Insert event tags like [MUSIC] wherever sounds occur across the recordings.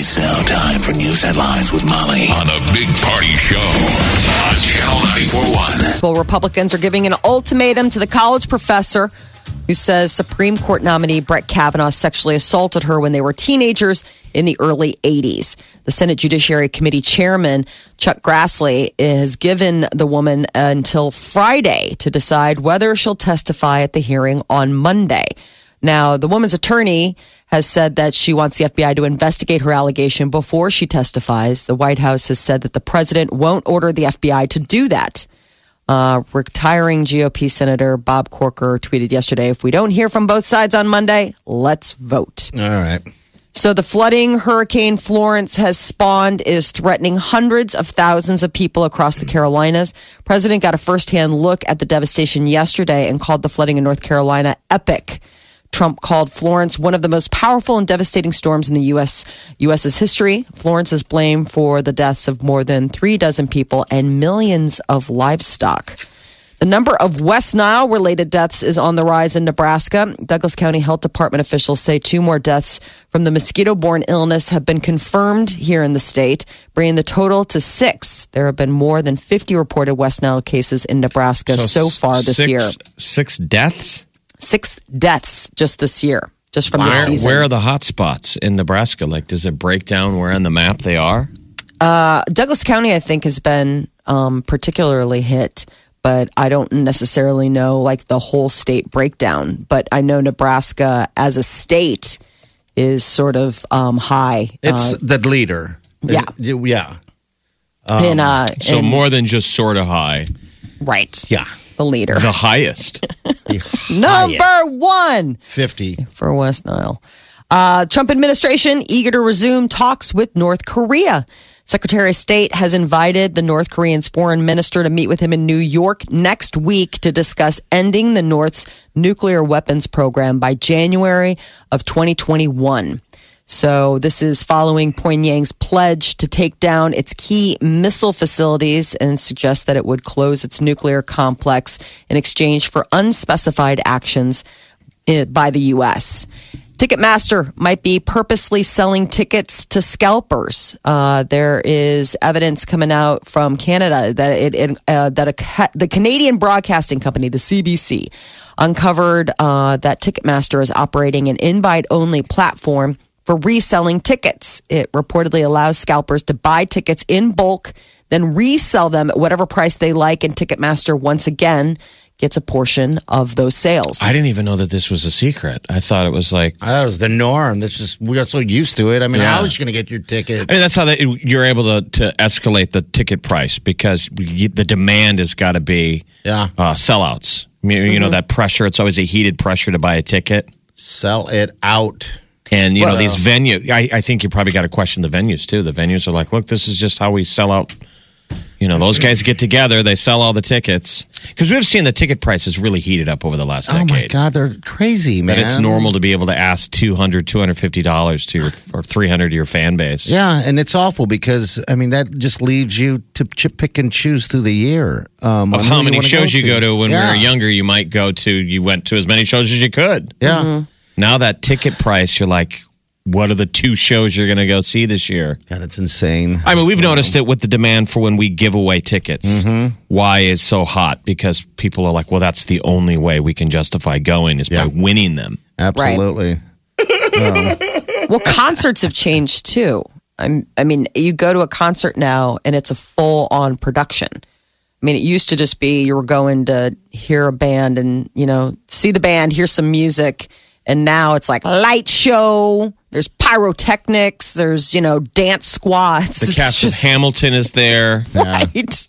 It's now time for news headlines with Molly on the Big Party Show on Channel 941. Well, Republicans are giving an ultimatum to the college professor who says Supreme Court nominee Brett Kavanaugh sexually assaulted her when they were teenagers in the early 80s. The Senate Judiciary Committee chairman, Chuck Grassley, has given the woman until Friday to decide whether she'll testify at the hearing on Monday. Now, the woman's attorney has said that she wants the FBI to investigate her allegation before she testifies. The White House has said that the president won't order the FBI to do that. Uh, retiring GOP Senator Bob Corker tweeted yesterday if we don't hear from both sides on Monday, let's vote. All right. So the flooding Hurricane Florence has spawned is threatening hundreds of thousands of people across the Carolinas. President got a firsthand look at the devastation yesterday and called the flooding in North Carolina epic. Trump called Florence one of the most powerful and devastating storms in the U.S. U.S.'s history. Florence is blamed for the deaths of more than three dozen people and millions of livestock. The number of West Nile related deaths is on the rise in Nebraska. Douglas County Health Department officials say two more deaths from the mosquito borne illness have been confirmed here in the state, bringing the total to six. There have been more than 50 reported West Nile cases in Nebraska so, far this six, year. Six deaths? Six deaths just this year, just from Where, this season. where are the hot spots in Nebraska? Like, does it break down where on the map they are? Douglas County, I think, has been um, particularly hit, but I don't necessarily know like the whole state breakdown. But I know Nebraska as a state is sort of um, high. It's uh, the leader. yeah. You- Yeah. in, uh, So in- more than just sort of high, right, Yeah. The leader, the highest. [LAUGHS] number one 50. for West Nile. Uh, Trump administration eager to resume talks with North Korea. Secretary of State has invited the North Korean's foreign minister to meet with him in New York next week to discuss ending the North's nuclear weapons program by January of 2021. So this is following Pyongyang's pledge to take down its key missile facilities and suggests that it would close its nuclear complex in exchange for unspecified actions eh, by the U.S. Ticketmaster might be purposely selling tickets to scalpers. Uh, there is evidence coming out from Canada that it, it uh, that a, the Canadian Broadcasting Company, the CBC, uncovered uh, that Ticketmaster is operating an invite-only platform for reselling tickets. It reportedly allows scalpers to buy tickets in bulk, then resell them at whatever price they like, and Ticketmaster once again gets a portion of those sales. I didn't even know that this was a secret. I thought it was like, I thought it was the norm. That's just, we got so used to it. I mean, Yeah. how is you going to get your ticket? I mean, that's how they, you're able to, to escalate the ticket price because you, the demand has got to be Yeah. uh, sellouts. I mean, You know, that pressure, it's always a heated pressure to buy a ticket. Sell it out. And, you know, Well- these venue, I, I think you probably got to question the venues too. The venues are like, look, this is just how we sell out. You know, those guys get together, they sell all the tickets. Because we've seen the ticket prices really heated up over the last decade. Oh my God, they're crazy, man. That it's normal to be able to ask 200 $250 to your, or 300 to your fan base. Yeah, and it's awful because I mean that just leaves you to ch- pick and choose through the year. Um, Of how who you many wanna shows you go to when Yeah. we were younger, you might go to, you went to as many shows as you could. Yeah, Now that ticket price, you're like, what are the two shows you're going to go see this year? God, it's insane. I mean, we've noticed it with the demand for when we give away tickets. Mm-hmm. Why it's so hot? Because people are like, well, that's the only way we can justify going is by winning them. Absolutely. well, concerts have changed too. I'm, I mean, you go to a concert now and it's a full on production. I mean, it used to just be you were going to hear a band and, you know, see the band, hear some music. And now it's like light show. There's pyrotechnics. There's, you know, dance squads. The It's cast just- of Hamilton is there. [LAUGHS] Right.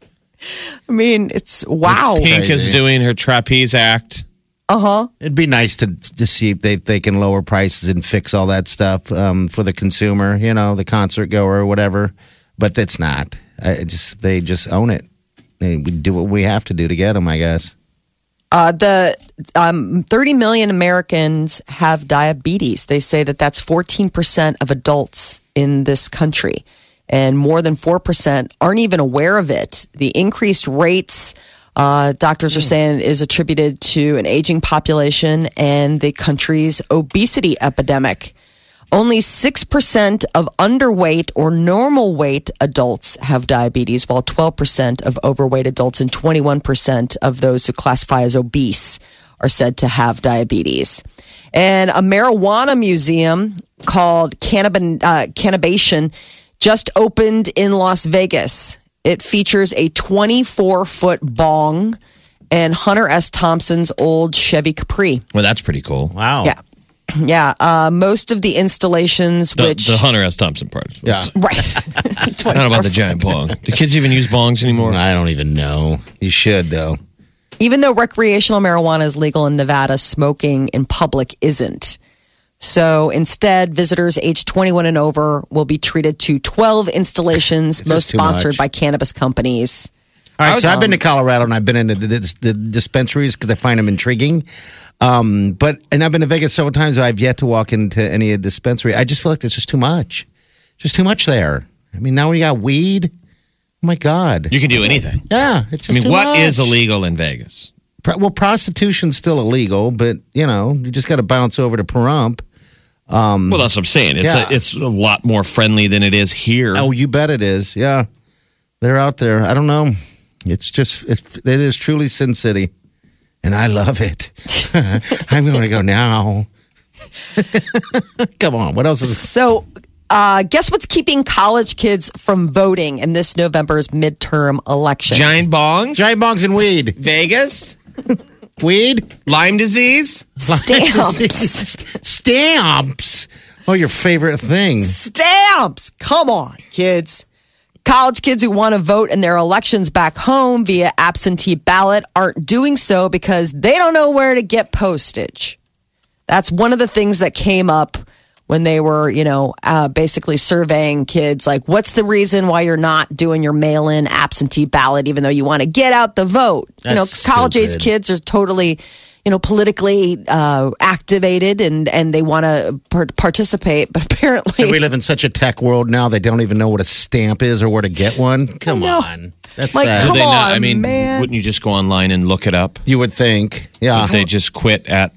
I mean, it's wow. Pink is doing her trapeze act. Uh huh. It'd be nice to to see if they they can lower prices and fix all that stuff um, for the consumer, you know, the concert goer or whatever. But that's not. I just they just own it. They we do what we have to do to get them, I guess. Uh, the um, 30 million Americans have diabetes. They say that that's 14% of adults in this country, and more than 4% aren't even aware of it. The increased rates, uh, doctors are saying, is attributed to an aging population and the country's obesity epidemic. Only 6% of underweight or normal weight adults have diabetes, while 12% of overweight adults and 21% of those who classify as obese are said to have diabetes. And a marijuana museum called Cannabin, uh, Cannabition just opened in Las Vegas. It features a 24 foot bong and Hunter S. Thompson's old Chevy Capri. Well, that's pretty cool. Wow. Yeah. [CLEARS THROAT] Yeah, uh, most of the installations, The, which the Hunter S. Thompson part. is- Yeah. [LAUGHS] right, [LAUGHS] Not about the giant bong. Do kids even use bongs anymore? I don't even know. You should though. Even though recreational marijuana is legal in Nevada, smoking in public isn't. So instead, visitors aged 21 and over will be treated to 12 installations, It's most sponsored much. by cannabis companies. All right, was, so I've been to um, Colorado and I've been into the, the, the dispensaries because I find them intriguing. Um, but and I've been to Vegas several times. but I've yet to walk into any dispensary. I just feel like it's just too much, just too much there. I mean, now we got weed. Oh my god! You can do anything. Yeah, it's just I mean, too what much. is illegal in Vegas? Pro- well, prostitution's still illegal, but you know, you just got to bounce over to Pahrump. Um, well, that's what I'm saying. It's Yeah. a, it's a lot more friendly than it is here. Oh, you bet it is. Yeah, they're out there. I don't know. It's just it's, it is truly Sin City, and I love it. [LAUGHS] I'm going to go now. [LAUGHS] [LAUGHS] Come on, what else is? So, uh, guess what's keeping college kids from voting in this November's midterm election? Giant bongs? Giant bongs and weed. Vegas? [LAUGHS] Weed. Lyme disease? Stamps. Stamps. Oh, your favorite thing. Stamps. Come on, kids. College kids who want to vote in their elections back home via absentee ballot aren't doing so because they don't know where to get postage. That's one of the things that came up when they were, you know, uh, basically surveying kids like, what's the reason why you're not doing your mail in absentee ballot, even though you want to get out the vote? you know, college age kids are totally, you know, politically uh, activated and, and they want to par- participate, but apparently. So we live in such a tech world now. They don't even know what a stamp is or where to get one. Come know. on, that's Like, sad. come Would they not? on, I mean, man. wouldn't you just go online and look it up? You would think, yeah, Would they just quit at,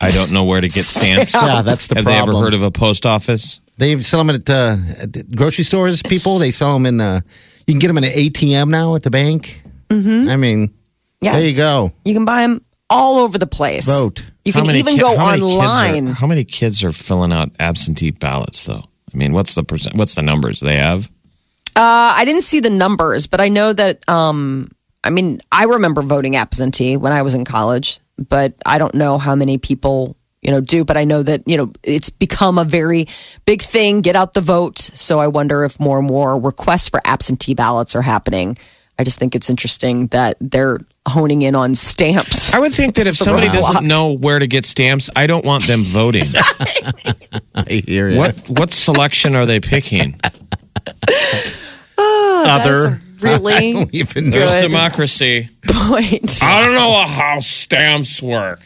I don't know where to get [LAUGHS] stamps? yeah. That's the Have problem. they ever heard of a post office? They sell them at, uh, at grocery stores. People they sell them in. Uh, you can get them in an ATM now at the bank. Mm-hmm. I mean, Yeah. there you go. You can buy them all over the place. Vote. You How can even ki- go how many kids are- online. how many kids are filling out absentee ballots, though? I mean, what's the percent? What's the numbers they have? Uh, I didn't see the numbers, but I know that. Um, I mean, I remember voting absentee when I was in college, but I don't know how many people you know do. But I know that you know it's become a very big thing. Get out the vote. So I wonder if more and more requests for absentee ballots are happening. I just think it's interesting that they're honing in on stamps. I would think that if [LAUGHS] somebody roadblock. doesn't know where to get stamps, I don't want them voting. [LAUGHS] I hear you. what what selection are they picking? [LAUGHS] Ah, other? Really [LAUGHS] I don't even know. There's democracy. point. [LAUGHS] I don't know how stamps work.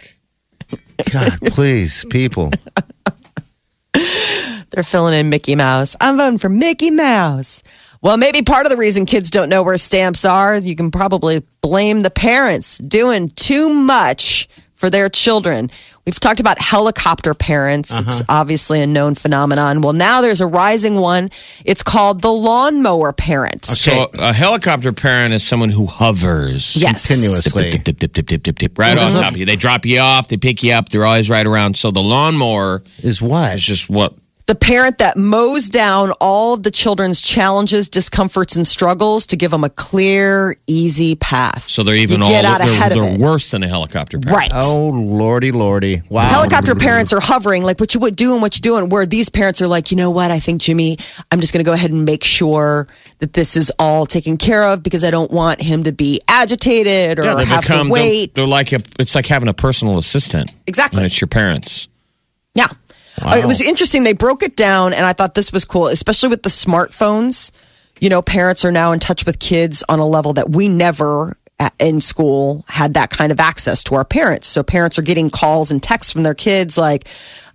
God, please, people. They're filling in Mickey Mouse. I'm voting for Mickey Mouse. Well, maybe part of the reason kids don't know where stamps are, you can probably blame the parents doing too much for their children. We've talked about helicopter parents. It's uh-huh. obviously a known phenomenon. Well, now there's a rising one. It's called the lawnmower parent. So a helicopter parent is someone who hovers. Yes. Continuously. Dip, dip, dip, dip, dip, dip, dip, right on mm-hmm. top of you. They drop you off, they pick you up, they're always right around. So the lawnmower Is what? It's just what the parent that mows down all of the children's challenges, discomforts, and struggles to give them a clear, easy path. So they're even You all get out they're, ahead of they're it. worse than a helicopter parent. Right. Oh lordy, lordy! Wow. Helicopter parents are hovering, like what you would do and what you're doing. Where these parents are like, you know what? I think Jimmy, I'm just going to go ahead and make sure that this is all taken care of because I don't want him to be agitated or Yeah, have become to wait. They're, they're like a, it's like having a personal assistant. Exactly. When it's your parents. Yeah. Uh, it was interesting. They broke it down, and I thought this was cool, especially with the smartphones. You know, parents are now in touch with kids on a level that we never in school had that kind of access to our parents. So parents are getting calls and texts from their kids like,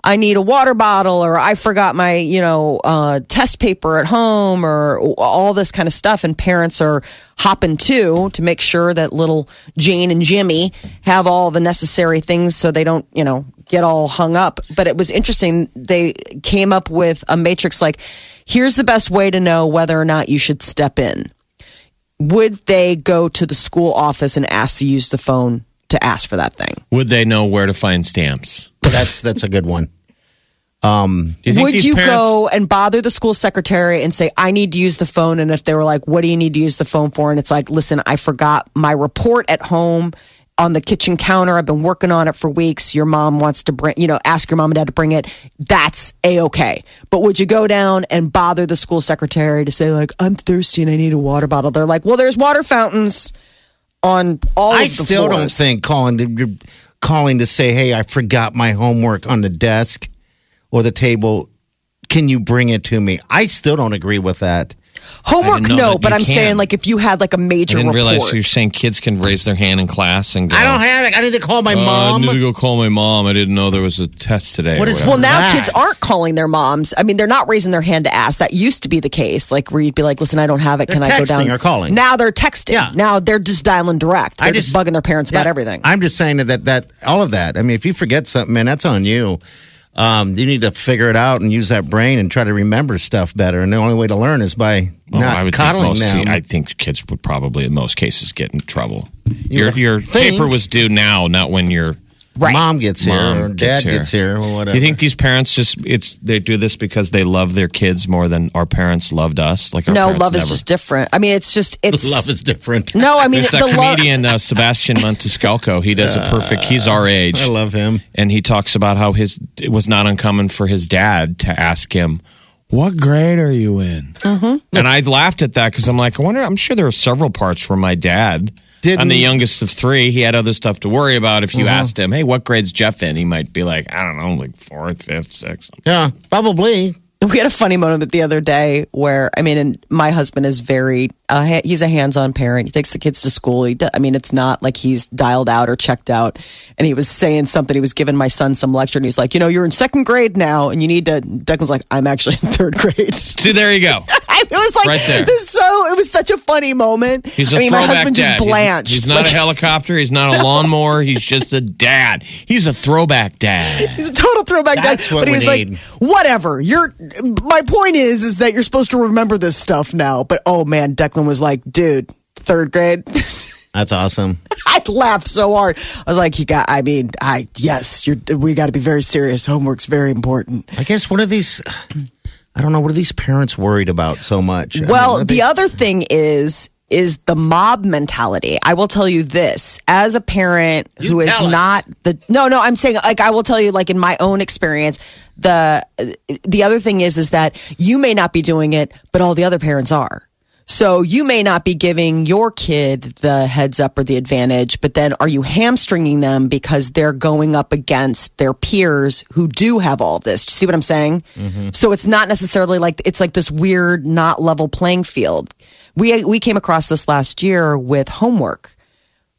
I need a water bottle, or I forgot my, you know, uh, test paper at home, or all this kind of stuff. And parents are hopping to to make sure that little Jane and Jimmy have all the necessary things so they don't, you know, get all hung up. But it was interesting. They came up with a matrix like, here's the best way to know whether or not you should step in. Would they go to the school office and ask to use the phone to ask for that thing? Would they know where to find stamps? That's that's a good one. Um, do you Would you parents, go and bother the school secretary and say, I need to use the phone? And if they were like, What do you need to use the phone for? And it's like, Listen, I forgot my report at home on the kitchen counter. I've been working on it for weeks. Your mom wants to bring, you know, ask your mom and dad to bring it. That's a okay. But would you go down and bother the school secretary to say, like, I'm thirsty and I need a water bottle? They're like, Well, there's water fountains on all I of the still don't think calling to calling to say, "Hey, I forgot my homework on the desk or the table. Can you bring it to me?" I still don't agree with that. Homework, I didn't know no, but I'm can. saying like if you had like a major I didn't report. realize you're saying kids can raise their hand in class and go. I don't have it. I need to call my "Uh, mom. I need to go call my mom. I didn't know there was a test today. What or is- whatever. Well, now that? kids aren't calling their moms. I mean, they're not raising their hand to ask. That used to be the case, like where you'd be like, "Listen, I don't have it. They're Can I go texting down?" or calling. Now they're texting. Yeah. Now they're just dialing direct. They're just, just- bugging their parents about everything. I'm just saying that, that that all of that. I mean, if you forget something, man, that's on you. Um, you need to figure it out and use that brain and try to remember stuff better. And the only way to learn is by Well, not I would think coddling most. them. I think kids would probably, in most cases, get in trouble. Your your think. paper was due now, not when your Right. Mom gets here Mom or gets dad here. gets here or whatever. You think these parents just it's they do this because they love their kids more than our parents loved us? Like our no, parents love is just different. I mean, it's just [LAUGHS] it's love is different? No, I mean There's the that love. comedian uh, Sebastian Maniscalco. He does a perfect. He's our age, I love him. and he talks about how his it was not uncommon for his dad to ask him, "What grade are you in?" Mm-hmm. And I laughed at that because I'm like, I wonder. I'm sure there are several parts where my dad. Didn't- I'm the youngest of three. He had other stuff to worry about. If you Mm-hmm. asked him, "Hey, what grade's Jeff in?" He might be like, "I don't know, like fourth, fifth, sixth. Yeah, probably. we had a funny moment the other day where I mean, and my husband is very uh, ha- he's a hands-on parent. He takes the kids to school. He, I mean, it's not like he's dialed out or checked out. And he was saying something. He was giving my son some lecture, and he's like, you know, you're in second grade now, and you need to. Declan's like, I'm actually in third grade. See, there you go. [LAUGHS] it was like Right this so it was such a funny moment. He's a I mean, my throwback husband dad. just blanched. He's, he's not Like, a [LAUGHS] helicopter. He's not a lawnmower. He's just a dad. He's a throwback dad. He's a total throwback dad. That's what but we he's need. like, whatever. You're. My point is, is that you're supposed to remember this stuff now. But oh man, Declan was like, dude, third grade. [LAUGHS] That's awesome. I laughed so hard. I was like, he got. I mean, I yes, you're. We got to be very serious. Homework's very important. I guess what are these? I don't know. What are these parents worried about so much? I mean, Well, the they- other thing is is the mob mentality. I will tell you this as a parent who is us. not the no no I'm saying like I will tell you like in my own experience the the other thing is is that you may not be doing it but all the other parents are. So you may not be giving your kid the heads up or the advantage, but then are you hamstringing them because they're going up against their peers who do have all this? Do you see what I'm saying? Mm-hmm. So it's not necessarily like it's like this weird not level playing field. We we came across this last year with homework.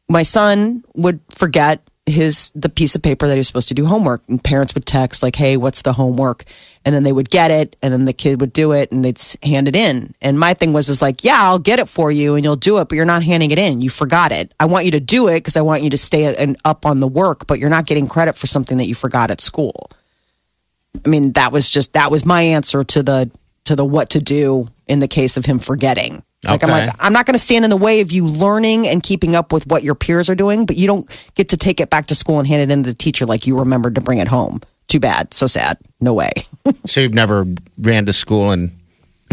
My son would forget his the piece of paper that he was supposed to do homework. And parents would text like hey what's the homework? And then they would get it and then the kid would do it and they'd hand it in. And my thing was is like yeah i'll get it for you and you'll do it but you're not handing it in. You forgot it. I want you to do it because i want you to stay uh, and up on the work but you're not getting credit for something that you forgot at school. I mean that was just that was my answer to the to the what to do in the case of him forgetting like i'm like i'm not going to stand in the way of you learning and keeping up with what your peers are doing but you don't get to take it back to school and hand it in to the teacher like you remembered to bring it home too bad. So sad. No way. [LAUGHS] So you've never ran to school and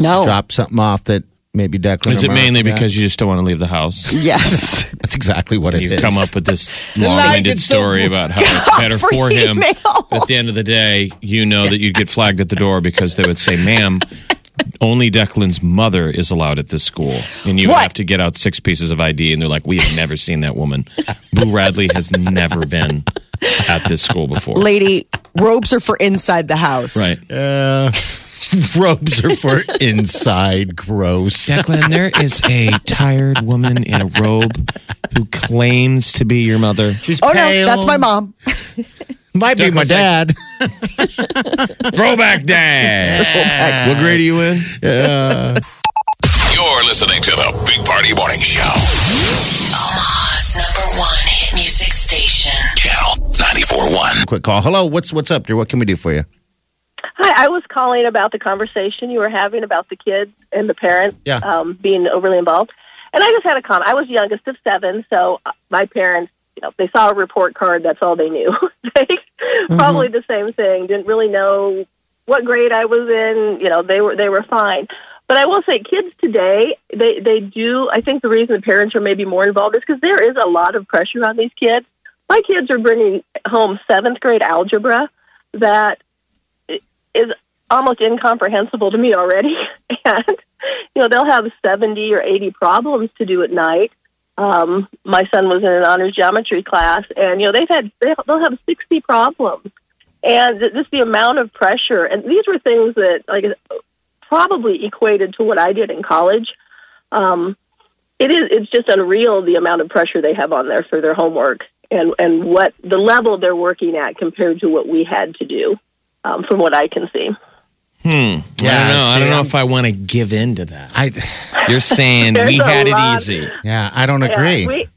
No. dropped something off that maybe Declan. Is it mainly forgot? because you just don't want to leave the house? Yes. [LAUGHS] that's exactly what it You've is. come up with this [LAUGHS] long-winded gets so- story about how it's better for for him. At the end of the day, you know that you'd get flagged at the door because they would say, "Ma'am, only Declan's mother is allowed at this school," and you What? have to get out six pieces of ID, and they're like, "We have never seen that woman. [LAUGHS] Boo Radley has never been at this school before." Lady, robes are for inside the house. Right. Uh, [LAUGHS] robes are for inside. Gross. Declan, there is a tired woman in a robe who claims to be your mother. She's Oh, pale. no. That's my mom. [LAUGHS] Might be my Declan's [LAUGHS] like- dad. Throwback dad. What grade are you in? You're listening to the Big Party Morning Show. Omaha's number one hit music station. Channel 94.1. Quick call. Hello. What's what's up, dear? What can we do for you? Hi, I was calling about the conversation you were having about the kids and the parents Yeah. um, being overly involved. And I just had a comment. I was youngest of seven, so uh, my parents, know, they saw a report card. That's all they knew. [LAUGHS] they mm-hmm. probably the same thing. Didn't really know what grade I was in. You know, they were they were fine. But I will say, kids today, they they do. I think the reason the parents are maybe more involved is because there is a lot of pressure on these kids. My kids are bringing home seventh grade algebra that is almost incomprehensible to me already. [LAUGHS] and you know, they'll have seventy or eighty problems to do at night. Um, my son was in an honors geometry class, and you know they've had they- they'll have sixty problems, and just the amount of pressure. And these were things that like probably equated to what I did in college. Um, it is it's just unreal the amount of pressure they have on there for their homework and and what the level they're working at compared to what we had to do um, from what I can see. I don't know. I don't know I'm- if I want to give in to that. I You're saying There's we a had it lot- easy. yeah. I don't agree. We,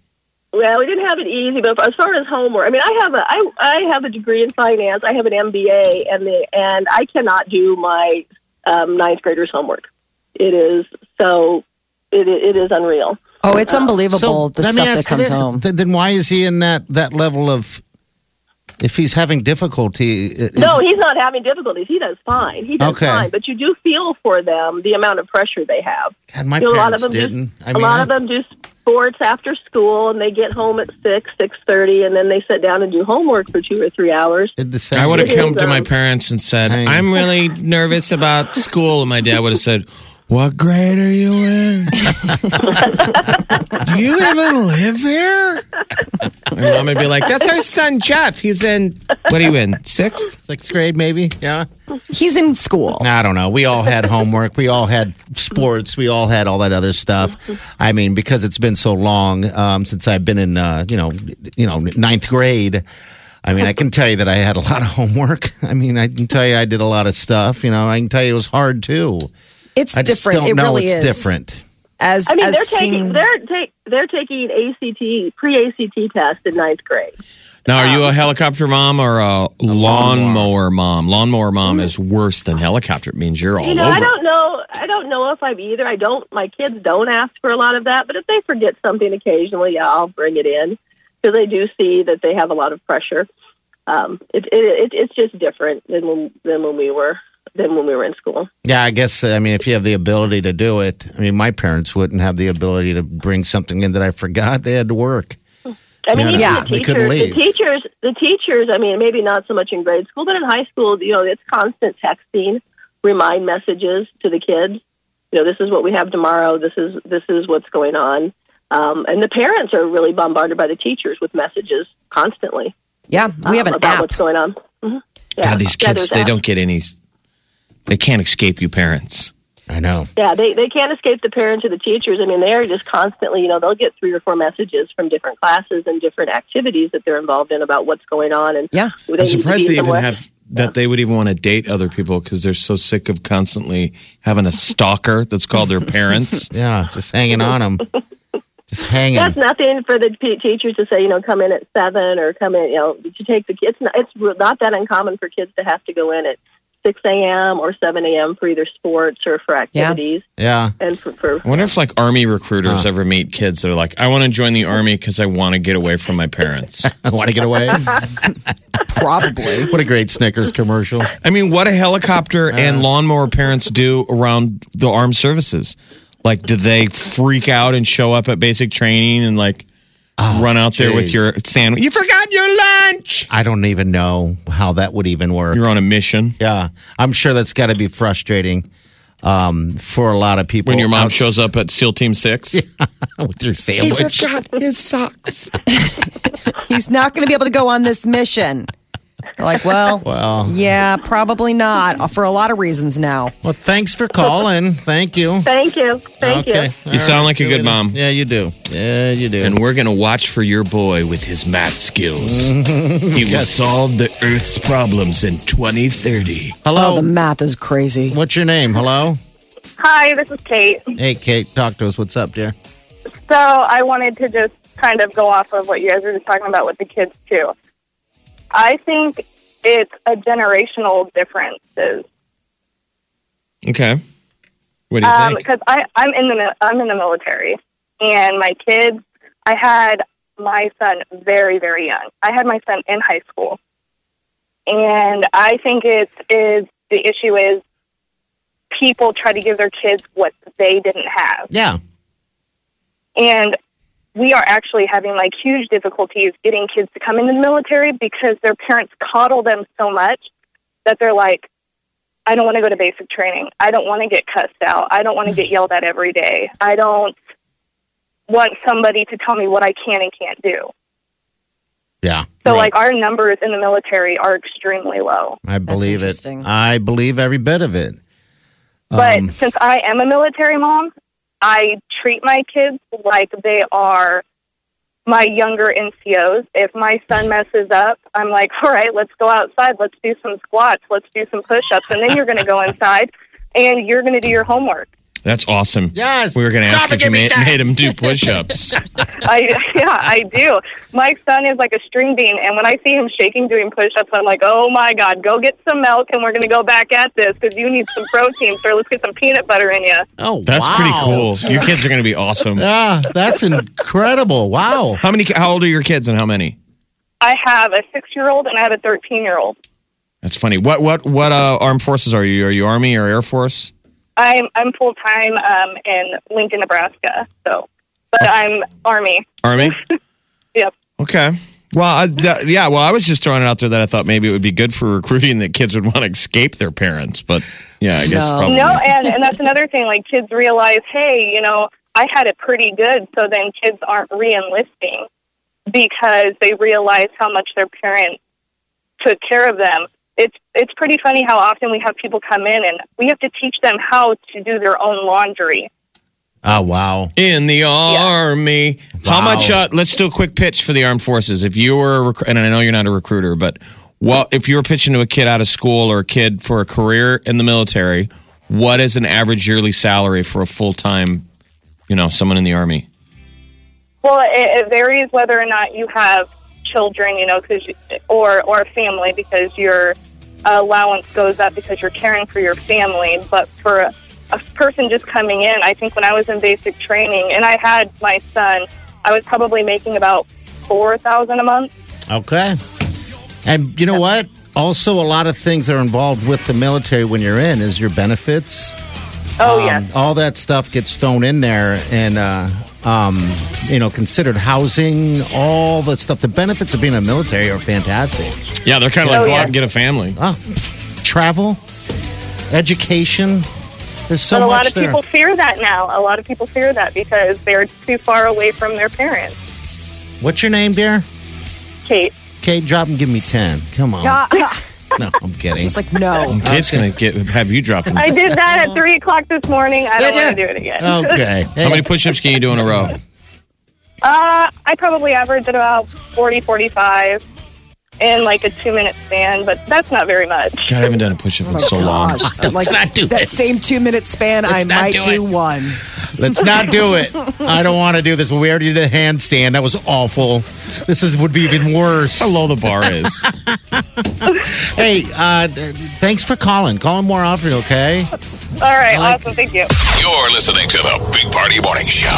well, we didn't have it easy, but as far as homework, I mean, I have a I, I have a degree in finance. I have an MBA, and the and I cannot do my um, ninth graders' homework. It is so it it is unreal. Oh, it's unbelievable the let me stuff that ask you comes this. home. Th- Then why is he in that that level of? If he's having difficulty, uh, is- No, he's not having difficulties. He does fine. He does Okay. fine. But you do feel for them the amount of pressure they have. God, my You know, a lot of them didn't. do. I a mean, lot I- of them do sports after school, and they get home at six, six thirty, and then they sit down and do homework for two or three hours. did the same. I would have come to my parents and said, I'm really nervous about school. And my dad would have said, What grade are you in? Do you even live here? My mom would be like, That's our son, Jeff. He's in, what are you in, sixth? sixth grade, maybe. Yeah. He's in school. I don't know. We all had homework. We all had sports. We all had all that other stuff. I mean, because it's been so long um, since I've been in, uh, you know, you know, ninth grade. I mean, I can tell you that I had a lot of homework. [LAUGHS] I mean, I can tell you I did a lot of stuff. You know, I can tell you it was hard too. It's I just different. don't it know really it's is. different. As I mean, as they're seeing- taking they're take they're taking ACT pre ACT test in ninth grade. Now, are you a helicopter mom or a, lawnmower mom? Lawnmower mom is worse than helicopter. It means you're all You know, over. I don't know. I don't know if I'm either. I don't. My kids don't ask for a lot of that, but if they forget something occasionally, yeah, I'll bring it in because they do see that they have a lot of pressure. Um, it, it, it, it's just different than when than when we were than when we were in school. Yeah, I guess. I mean, if you have the ability to do it, I mean, my parents wouldn't have the ability to bring something in that I forgot. They had to work. I mean, even Yeah, the they couldn't teachers, the leave. teachers, the teachers. I mean, maybe not so much in grade school, but in high school, you know, it's constant texting, remind messages to the kids. You know, this is what we have tomorrow. This is this is what's going on. Um, and the parents are really bombarded by the teachers with messages constantly. yeah, we have um, an about app. what's going on. hmm Yeah. God, these kids—they apps. don't get any, they can't escape you parents. I know. Yeah, they they can't escape the parents or the teachers. I mean, they are just constantly, you know, they'll get three or four messages from different classes and different activities that they're involved in about what's going on. And Yeah. they I'm surprised be they even have that they would even want to date other people because they're so sick of constantly having a stalker that's called their parents. [LAUGHS] Yeah, just hanging on them. Just hanging. That's nothing for the p- teachers to say, you know, come in at seven or come in, you know, to take the kids. It's not that uncommon for kids to have to go in at 6 a.m. or 7 a.m. for either sports or for activities. Yeah. yeah. And for, for I wonder if like army recruiters ever meet kids that are like, I want to join the army because I want to get away from my parents. [LAUGHS] I want to get away. [LAUGHS] Probably. what a great Snickers commercial. I mean, what a helicopter and lawnmower parents do around the armed services. Like, do they freak out and show up at basic training and like run out there with your sandwich? You forgot your lunch. I don't even know how that would even work. You're on a mission. Yeah, I'm sure that's got to be frustrating um, for a lot of people. When your mom outs- shows up at SEAL Team Six, [LAUGHS] with your sandwich, He forgot his socks. [LAUGHS] He's not going to be able to go on this mission. They're like, well, [LAUGHS] Well, yeah, probably not uh, for a lot of reasons now. well, thanks for calling. Thank you. Thank you. Thank okay. you. You sound like a good mom. Yeah, you do. Yeah, you do. and we're gonna watch for your boy with his math skills. he will solve the Earth's problems in 2030. Hello. Oh, the math is crazy. What's your name? Hello. Hi, this is Kate. Hey, Kate. Talk to us. What's up, dear? So I wanted to just kind of go off of what you guys were just talking about with the kids too. I think it's a generational differences Okay. What do you think? because Um, I I'm in the mil- I'm in the military and my kids. I had my son very very young. I had my son in high school, and I think it's is the issue is people try to give their kids what they didn't have. Yeah. And we are actually having like huge difficulties getting kids to come into the military because their parents coddle them so much that they're like, I don't want to go to basic training. I don't want to get cussed out. I don't want to get yelled at every day. I don't want somebody to tell me what I can and can't do. Yeah. So, Right. like, our numbers in the military are extremely low. I believe it. I believe every bit of it. But Um, since I am a military mom, I treat my kids like they are my younger NCOs. If my son messes up, I'm like, all right, let's go outside. Let's do some squats. Let's do some push ups. And then you're going to go inside and you're going to do your homework. That's awesome. Yes. We were going to ask if you give made, made him do [LAUGHS] push-ups. I, yeah, I do. My son is like a string bean. And when I see him shaking doing push ups, I'm like, oh my God, go get some milk and we're going to go back at this because you need some protein. So let's get some peanut butter in you. oh, That's wow. pretty cool. Your kids are going to be awesome. [LAUGHS] Yeah, that's incredible. Wow. How many? How old are your kids, and how many? I have a six year old and I have a 13 year old. That's funny. What what what uh, armed forces are you? Are you Army or Air Force? I'm I'm full time um, in Lincoln, Nebraska. So, but I'm Army. Army. [LAUGHS] Yep. Okay. Well, I, that, yeah. Well, I was just throwing it out there that I thought maybe it would be good for recruiting that kids would [LAUGHS] want to escape their parents. But yeah, I guess No. probably. No, and and that's another thing. Like kids realize, hey, you know, I had it pretty good. So then kids aren't re-enlisting because they realize how much their parents took care of them. It's it's pretty funny how often we have people come in and we have to teach them how to do their own laundry. Oh, wow. in the army. How Wow. much? Uh, let's do a quick pitch for the armed forces. If you were, a rec- and I know you're not a recruiter, but what if you were pitching to a kid out of school or a kid for a career in the military? What is an average yearly salary for a full time, you know, someone in the army? Well, it, it varies whether or not you have children, you know, cause or or a family because your allowance goes up because you're caring for your family. But for a, a person just coming in, I think when I was in basic training and I had my son, I was probably making about four thousand a month. Okay. And you know what? Also, a lot of things that are involved with the military when you're in is your benefits. Oh Um, yes. All that stuff gets thrown in there and, uh, um, you know, considered housing, all the stuff. The benefits of being in the military are fantastic. Yeah, they're kind of like Oh, go yeah. out and get a family. Oh, travel, education. There's so but a much lot of there. people fear that now. A lot of people fear that because they're too far away from their parents. What's your name, dear? Kate. Kate, drop and give me 10. Come on. [LAUGHS] No, I'm kidding. She's like, no. Kid's gonna get have you drop them. I did that at three o'clock this morning. I don't Yeah, want to yeah. do it again. Okay. [LAUGHS] How many push-ups can you do in a row? Uh, I probably average at about 40, 45 in like a two minute span, but that's not very much. God, I haven't done a push-up in Oh my so long. gosh. [LAUGHS] Like not do that this. same two minute span, I might do do one. Let's not do it. [LAUGHS] I don't want to do this. We already did a handstand. That was awful. This is would be even worse. How low the bar is. [LAUGHS] Hey, uh, thanks for calling. Call more often, okay? All right, Like- awesome. Thank you. You're listening to the Big Party Morning Show.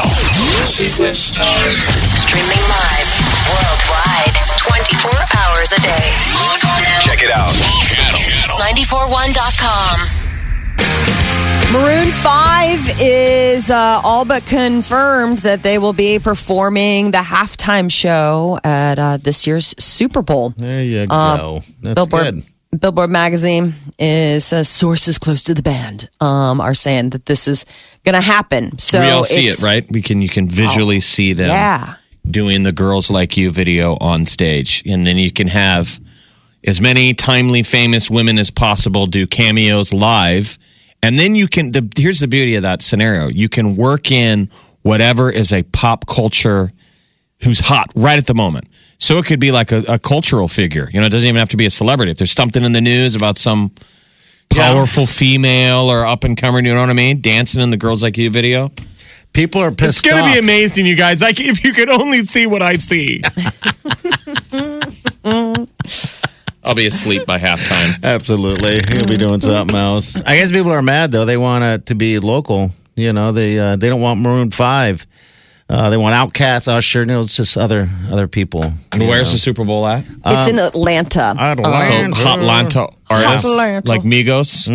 Streaming live worldwide 24 hours a day. Log on now. Check it out. Channel. Channel. 941.com. Maroon 5 is uh, all but confirmed that they will be performing the halftime show at uh, this year's Super Bowl. There you go. Uh, That's Billboard good. Billboard magazine is says sources close to the band um, are saying that this is going to happen. So we all see it, right? We can you can visually see them Yeah. Doing the girls like you video on stage. And then you can have as many timely famous women as possible do cameos live. And then you can the here's the beauty of that scenario. You can work in whatever is a pop culture who's hot right at the moment. So it could be like a, a cultural figure. You know, it doesn't even have to be a celebrity. If there's something in the news about some powerful female or up and comer, you know what I mean? Dancing in the Girls Like You video. People are pissed It's gonna be amazing, you guys. Like if you could only see what I see. I'll be asleep by halftime. Absolutely. He'll be doing something else. I guess people are mad though. They want it to be local. You know, they uh, they don't want Maroon Five. Uh, they want OutKast, Usher. No, it's just other other people. And where's the Super Bowl at? It's in Atlanta. Atlanta. don't Um. So Hotlanta RS, Hotlanta. like Migos.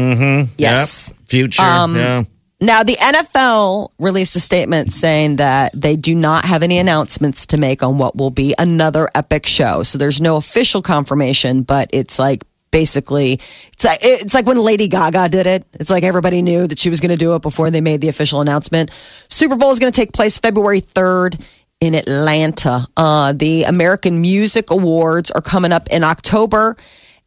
yes. Yep. Future. Um, yeah. Now, the NFL released a statement saying that they do not have any announcements to make on what will be another epic show. So there's no official confirmation, but it's like basically it's like it's like when Lady Gaga did it. It's like everybody knew that she was going to do it before they made the official announcement. Super Bowl is going to take place February 3rd in Atlanta. Uh, the American Music Awards are coming up in October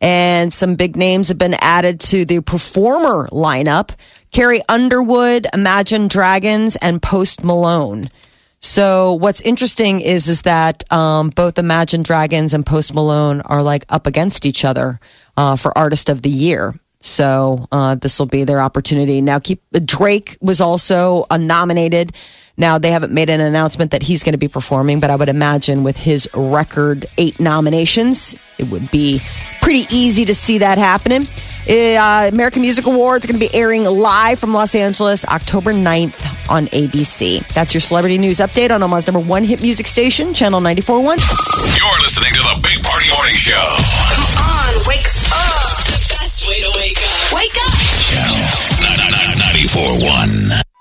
and some big names have been added to the performer lineup. Carrie Underwood, Imagine Dragons, and Post Malone. So what's interesting is is that um, both Imagine Dragons and Post Malone are like up against each other uh, for Artist of the Year. So uh, this will be their opportunity. Now, keep Drake was also uh, nominated. Now they haven't made an announcement that he's going to be performing, but I would imagine with his record eight nominations, it would be pretty easy to see that happening. Uh, American Music Awards are going to be airing live from Los Angeles October 9th on ABC. That's your celebrity news update on Omaha's number one hit music station, Channel 94.1. You're listening to the Big Party Morning Show. Come on, wake up. The best way to wake up. Wake up. Channel 94.1.